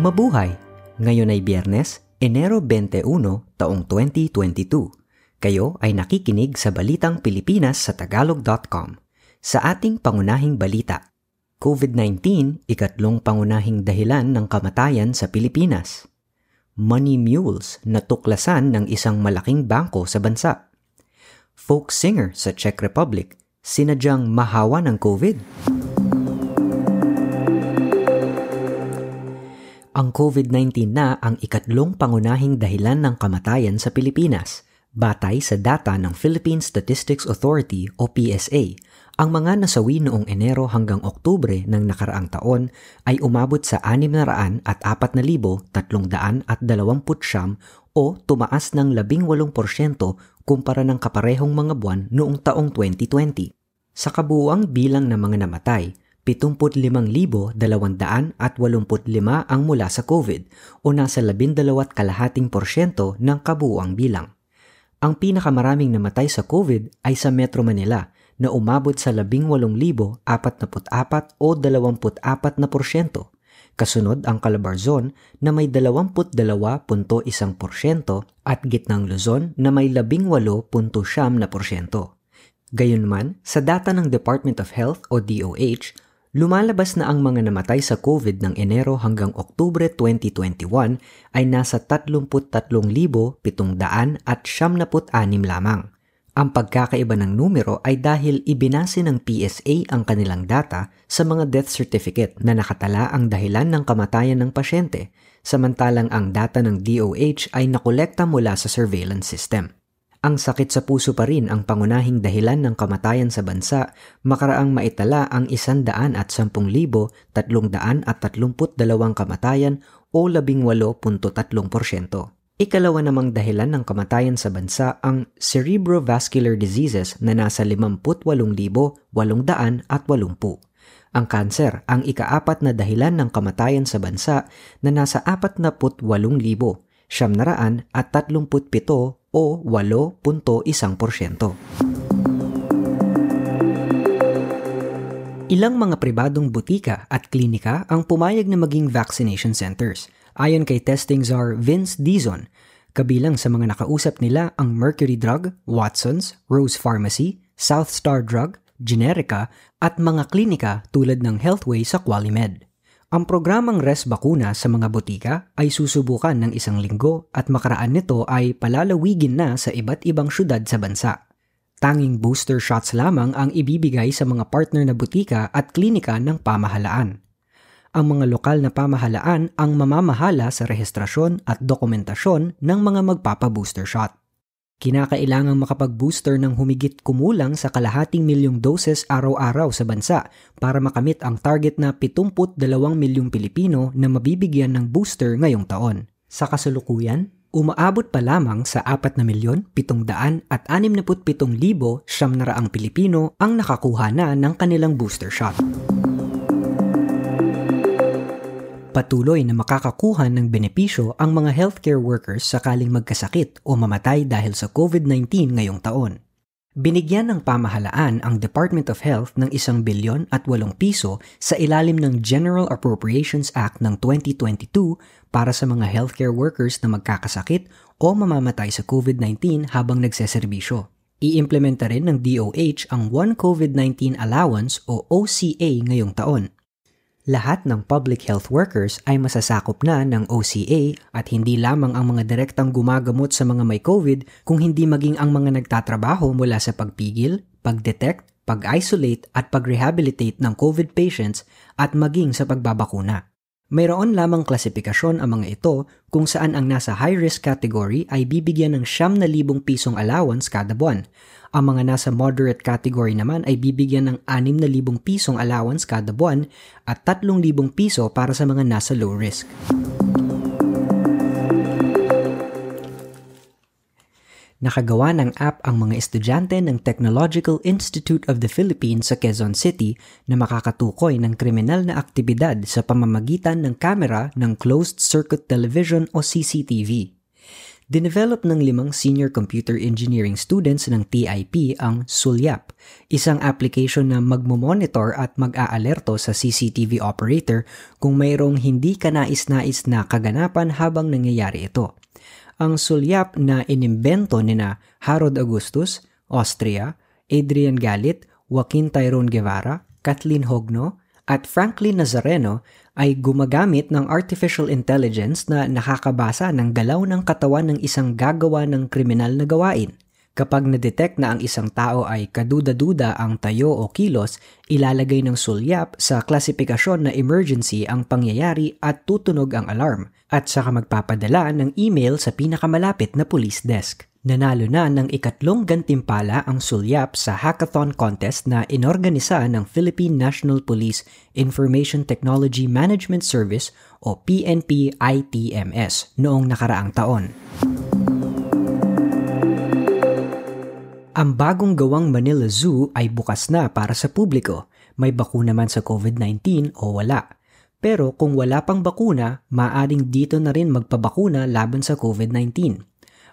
Mabuhay! Ngayon ay Biyernes, Enero 21, taong 2022. Kayo ay nakikinig sa Balitang Pilipinas sa Tagalog.com. Sa ating pangunahing balita, COVID-19, ikatlong pangunahing dahilan ng kamatayan sa Pilipinas. Money mules na tuklasan ng isang malaking bangko sa bansa. Folk singer sa Czech Republic, sinadyang mahawa ng COVID. Ang COVID-19 na ang ikatlong pangunahing dahilan ng kamatayan sa Pilipinas. Batay sa data ng Philippine Statistics Authority o PSA, ang mga nasawi noong Enero hanggang Oktubre ng nakaraang taon ay umabot sa 600 at 4,329 o tumaas ng 18% kumpara ng kaparehong mga buwan noong taong 2020. Sa kabuuang bilang ng mga namatay, 75,285 ang mula sa COVID o nasa 12 kalahating porsyento ng kabuuang bilang. Ang pinakamaraming namatay sa COVID ay sa Metro Manila na umabot sa 18,044 o 24 na porsyento. Kasunod ang Calabarzon na may 22.1% at Gitnang Luzon na may 18.7 na porsyento. Gayunman, sa data ng Department of Health o DOH, Lumalabas na ang mga namatay sa COVID ng Enero hanggang Oktubre 2021 ay nasa 33,776 lamang. Ang pagkakaiba ng numero ay dahil ibinase ng PSA ang kanilang data sa mga death certificate na nakatala ang dahilan ng kamatayan ng pasyente, samantalang ang data ng DOH ay nakolekta mula sa surveillance system. Ang sakit sa puso pa rin ang pangunahing dahilan ng kamatayan sa bansa, makaraang maitala ang 110,332 kamatayan o 18.3%. Ikalawa namang dahilan ng kamatayan sa bansa ang cerebrovascular diseases na nasa 58,880. Ang kanser ang ikaapat na dahilan ng kamatayan sa bansa na nasa 48,000, siyam naraan at 37 o 8.1%. Ilang mga pribadong butika at klinika ang pumayag na maging vaccination centers. Ayon kay testing czar Vince Dizon, kabilang sa mga nakausap nila ang Mercury Drug, Watsons, Rose Pharmacy, South Star Drug, Generica at mga klinika tulad ng Healthway sa Qualimed. Ang programang Res Bakuna sa mga botika ay susubukan ng isang linggo at makaraan nito ay palalawigin na sa iba't ibang syudad sa bansa. Tanging booster shots lamang ang ibibigay sa mga partner na butika at klinika ng pamahalaan. Ang mga lokal na pamahalaan ang mamamahala sa rehistrasyon at dokumentasyon ng mga magpapa-booster shot. Kinakailangang makapag-booster ng humigit kumulang sa kalahating milyong doses araw-araw sa bansa para makamit ang target na 72 milyong Pilipino na mabibigyan ng booster ngayong taon. Sa kasalukuyan, umaabot pa lamang sa 4 na milyon 700 at 67 libo siyam na raang Pilipino ang nakakuha na ng kanilang booster shot patuloy na makakakuha ng benepisyo ang mga healthcare workers sakaling magkasakit o mamatay dahil sa COVID-19 ngayong taon. Binigyan ng pamahalaan ang Department of Health ng isang bilyon at walong piso sa ilalim ng General Appropriations Act ng 2022 para sa mga healthcare workers na magkakasakit o mamamatay sa COVID-19 habang nagseserbisyo. Iimplementa rin ng DOH ang One COVID-19 Allowance o OCA ngayong taon lahat ng public health workers ay masasakop na ng OCA at hindi lamang ang mga direktang gumagamot sa mga may COVID kung hindi maging ang mga nagtatrabaho mula sa pagpigil, pagdetect, pag-isolate at pag-rehabilitate ng COVID patients at maging sa pagbabakuna. Mayroon lamang klasifikasyon ang mga ito kung saan ang nasa high-risk category ay bibigyan ng 7,000 pisong allowance kada buwan ang mga nasa moderate category naman ay bibigyan ng 6,000 pisong allowance kada buwan at 3,000 piso para sa mga nasa low risk. Nakagawa ng app ang mga estudyante ng Technological Institute of the Philippines sa Quezon City na makakatukoy ng kriminal na aktibidad sa pamamagitan ng kamera ng closed circuit television o CCTV. Dinevelop ng limang senior computer engineering students ng TIP ang Sulyap, isang application na magmomonitor at mag-aalerto sa CCTV operator kung mayroong hindi kanais-nais na kaganapan habang nangyayari ito. Ang Sulyap na inimbento ni na Harold Augustus, Austria, Adrian Galit, Joaquin Tyrone Guevara, Kathleen Hogno, at Franklin Nazareno ay gumagamit ng artificial intelligence na nakakabasa ng galaw ng katawan ng isang gagawa ng kriminal na gawain. Kapag na-detect na ang isang tao ay kaduda-duda ang tayo o kilos, ilalagay ng sulyap sa klasifikasyon na emergency ang pangyayari at tutunog ang alarm at saka magpapadala ng email sa pinakamalapit na police desk. Nanalo na ng ikatlong gantimpala ang sulyap sa hackathon contest na inorganisa ng Philippine National Police Information Technology Management Service o PNP-ITMS noong nakaraang taon. Ang bagong gawang Manila Zoo ay bukas na para sa publiko. May bakuna man sa COVID-19 o wala. Pero kung wala pang bakuna, maaring dito na rin magpabakuna laban sa COVID-19.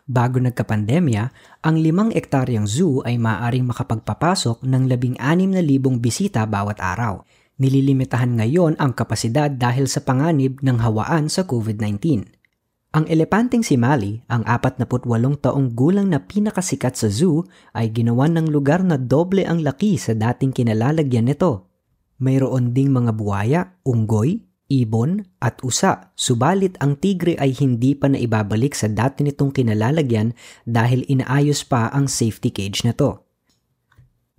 Bago nagkapandemya, ang limang ektaryang zoo ay maaaring makapagpapasok ng labing anim na libong bisita bawat araw. Nililimitahan ngayon ang kapasidad dahil sa panganib ng hawaan sa COVID-19. Ang elepanteng si Mali, ang 48 taong gulang na pinakasikat sa zoo, ay ginawan ng lugar na doble ang laki sa dating kinalalagyan nito. Mayroon ding mga buwaya, unggoy, ibon at usa, subalit ang tigre ay hindi pa na ibabalik sa dati nitong kinalalagyan dahil inaayos pa ang safety cage na to.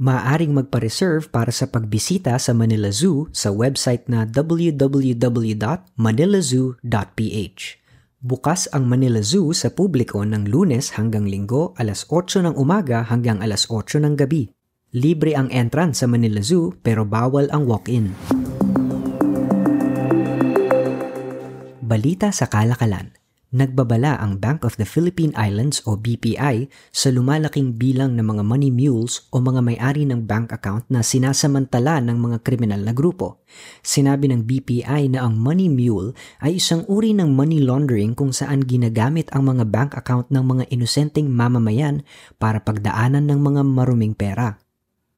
Maaring magpa-reserve para sa pagbisita sa Manila Zoo sa website na www.manilazoo.ph. Bukas ang Manila Zoo sa publiko ng lunes hanggang linggo alas 8 ng umaga hanggang alas 8 ng gabi. Libre ang entrance sa Manila Zoo pero bawal ang walk-in. Balita sa Kalakalan. Nagbabala ang Bank of the Philippine Islands o BPI sa lumalaking bilang ng mga money mules o mga may-ari ng bank account na sinasamantala ng mga kriminal na grupo. Sinabi ng BPI na ang money mule ay isang uri ng money laundering kung saan ginagamit ang mga bank account ng mga inosenteng mamamayan para pagdaanan ng mga maruming pera.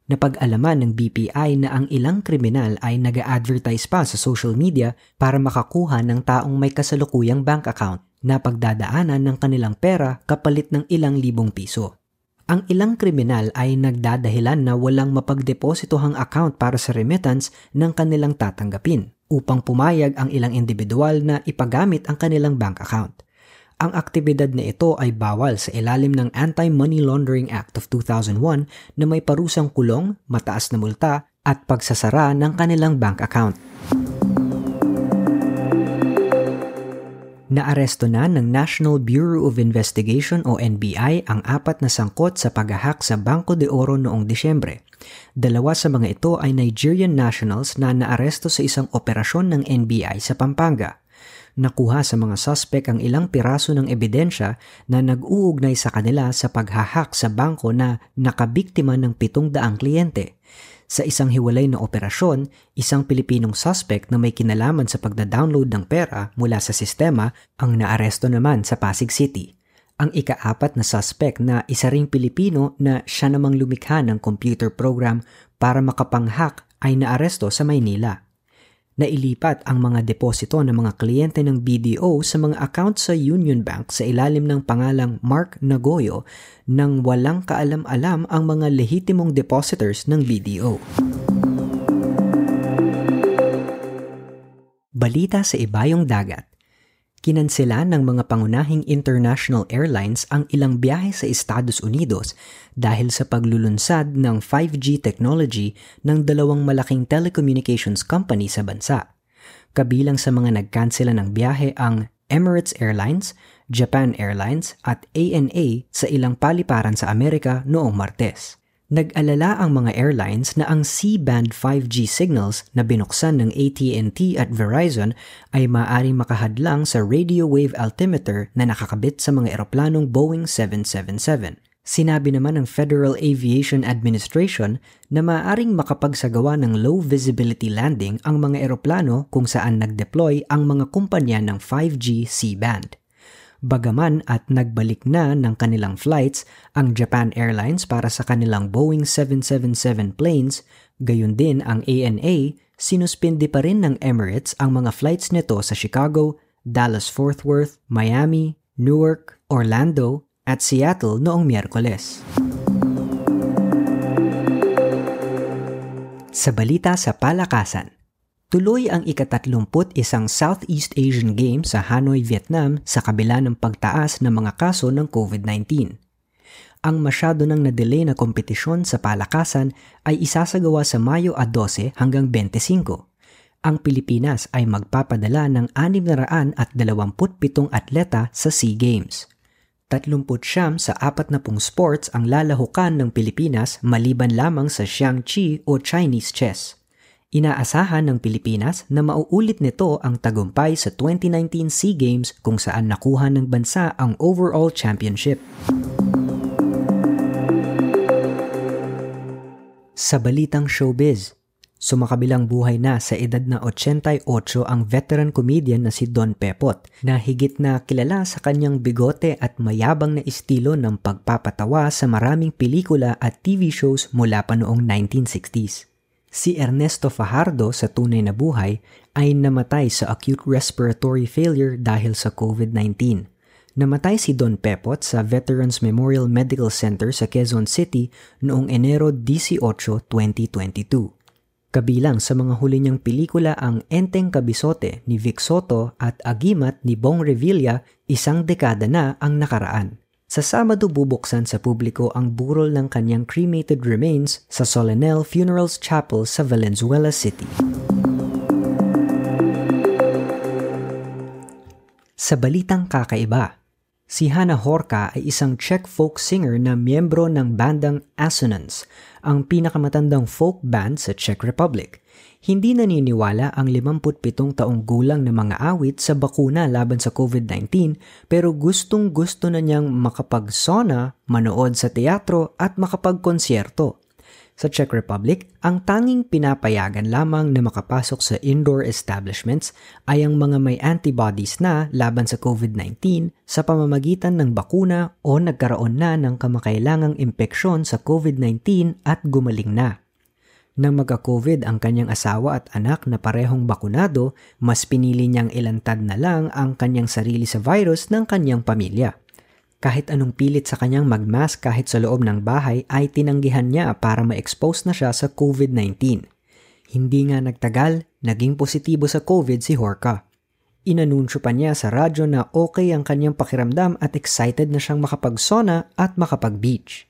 Napag-alaman ng BPI na ang ilang kriminal ay nag advertise pa sa social media para makakuha ng taong may kasalukuyang bank account na pagdadaanan ng kanilang pera kapalit ng ilang libong piso. Ang ilang kriminal ay nagdadahilan na walang mapagdepositohang account para sa remittance ng kanilang tatanggapin upang pumayag ang ilang individual na ipagamit ang kanilang bank account. Ang aktibidad na ito ay bawal sa ilalim ng Anti-Money Laundering Act of 2001 na may parusang kulong, mataas na multa at pagsasara ng kanilang bank account. Naaresto na ng National Bureau of Investigation o NBI ang apat na sangkot sa paghahak sa Bangko de Oro noong Disyembre. Dalawa sa mga ito ay Nigerian nationals na naaresto sa isang operasyon ng NBI sa Pampanga nakuha sa mga suspect ang ilang piraso ng ebidensya na nag-uugnay sa kanila sa paghahak sa bangko na nakabiktima ng pitong daang kliyente. Sa isang hiwalay na operasyon, isang Pilipinong suspect na may kinalaman sa pagda-download ng pera mula sa sistema ang naaresto naman sa Pasig City. Ang ikaapat na suspect na isa ring Pilipino na siya namang lumikha ng computer program para makapanghack ay naaresto sa Maynila na ilipat ang mga deposito ng mga kliyente ng BDO sa mga account sa Union Bank sa ilalim ng pangalang Mark Nagoyo nang walang kaalam-alam ang mga lehitimong depositors ng BDO. Balita sa ibayong dagat Kinansela ng mga pangunahing international airlines ang ilang biyahe sa Estados Unidos dahil sa paglulunsad ng 5G technology ng dalawang malaking telecommunications company sa bansa. Kabilang sa mga nagkansela ng biyahe ang Emirates Airlines, Japan Airlines at ANA sa ilang paliparan sa Amerika noong Martes. Nag-alala ang mga airlines na ang C-band 5G signals na binuksan ng AT&T at Verizon ay maaaring makahadlang sa radio wave altimeter na nakakabit sa mga eroplanong Boeing 777. Sinabi naman ng Federal Aviation Administration na maaaring makapagsagawa ng low visibility landing ang mga eroplano kung saan nag-deploy ang mga kumpanya ng 5G C-band. Bagaman at nagbalik na ng kanilang flights ang Japan Airlines para sa kanilang Boeing 777 planes, gayon din ang ANA, sinuspindi pa rin ng Emirates ang mga flights nito sa Chicago, Dallas-Fort Worth, Miami, Newark, Orlando, at Seattle noong Miyerkules. Sa balita sa palakasan, tuloy ang ikatatlumput isang Southeast Asian Games sa Hanoi, Vietnam sa kabila ng pagtaas ng mga kaso ng COVID-19. Ang masyado nang na-delay na kompetisyon sa palakasan ay isasagawa sa Mayo 12 hanggang 25. Ang Pilipinas ay magpapadala ng 627 atleta sa SEA Games. 30 sa 40 sports ang lalahukan ng Pilipinas maliban lamang sa Xiangqi o Chinese chess. Inaasahan ng Pilipinas na mauulit nito ang tagumpay sa 2019 SEA Games kung saan nakuha ng bansa ang overall championship. Sa balitang showbiz, Sumakabilang buhay na sa edad na 88 ang veteran comedian na si Don Pepot na higit na kilala sa kanyang bigote at mayabang na estilo ng pagpapatawa sa maraming pelikula at TV shows mula pa noong 1960s. Si Ernesto Fajardo sa tunay na buhay ay namatay sa acute respiratory failure dahil sa COVID-19. Namatay si Don Pepot sa Veterans Memorial Medical Center sa Quezon City noong Enero 18, 2022. Kabilang sa mga huli niyang pelikula ang Enteng Kabisote ni Vic Soto at Agimat ni Bong Revilla isang dekada na ang nakaraan. Sa Sabado bubuksan sa publiko ang burol ng kanyang cremated remains sa Solenel Funerals Chapel sa Valenzuela City. Sa balitang kakaiba, Si Hana Horka ay isang Czech folk singer na miyembro ng bandang Assonance, ang pinakamatandang folk band sa Czech Republic. Hindi naniniwala ang 57 taong gulang na mga awit sa bakuna laban sa COVID-19 pero gustong gusto na niyang makapag-sauna, manood sa teatro at makapag-konsyerto. Sa Czech Republic, ang tanging pinapayagan lamang na makapasok sa indoor establishments ay ang mga may antibodies na laban sa COVID-19 sa pamamagitan ng bakuna o nagkaroon na ng kamakailangang impeksyon sa COVID-19 at gumaling na. Nang magka-COVID ang kanyang asawa at anak na parehong bakunado, mas pinili niyang ilantad na lang ang kanyang sarili sa virus ng kanyang pamilya. Kahit anong pilit sa kanyang magmask kahit sa loob ng bahay ay tinanggihan niya para ma-expose na siya sa COVID-19. Hindi nga nagtagal, naging positibo sa COVID si Horka. Inanunsyo pa niya sa radyo na okay ang kanyang pakiramdam at excited na siyang makapag-sauna at makapag-beach.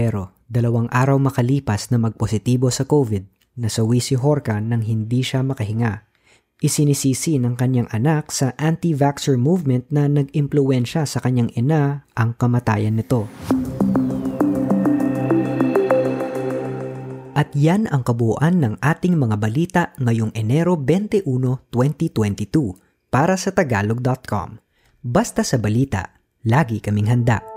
Pero dalawang araw makalipas na magpositibo sa COVID, nasawi si Horka nang hindi siya makahinga Isinisisi ng kanyang anak sa anti-vaxxer movement na nag-impluensya sa kanyang ina ang kamatayan nito. At yan ang kabuuan ng ating mga balita ngayong Enero 21, 2022 para sa tagalog.com. Basta sa balita, lagi kaming handa.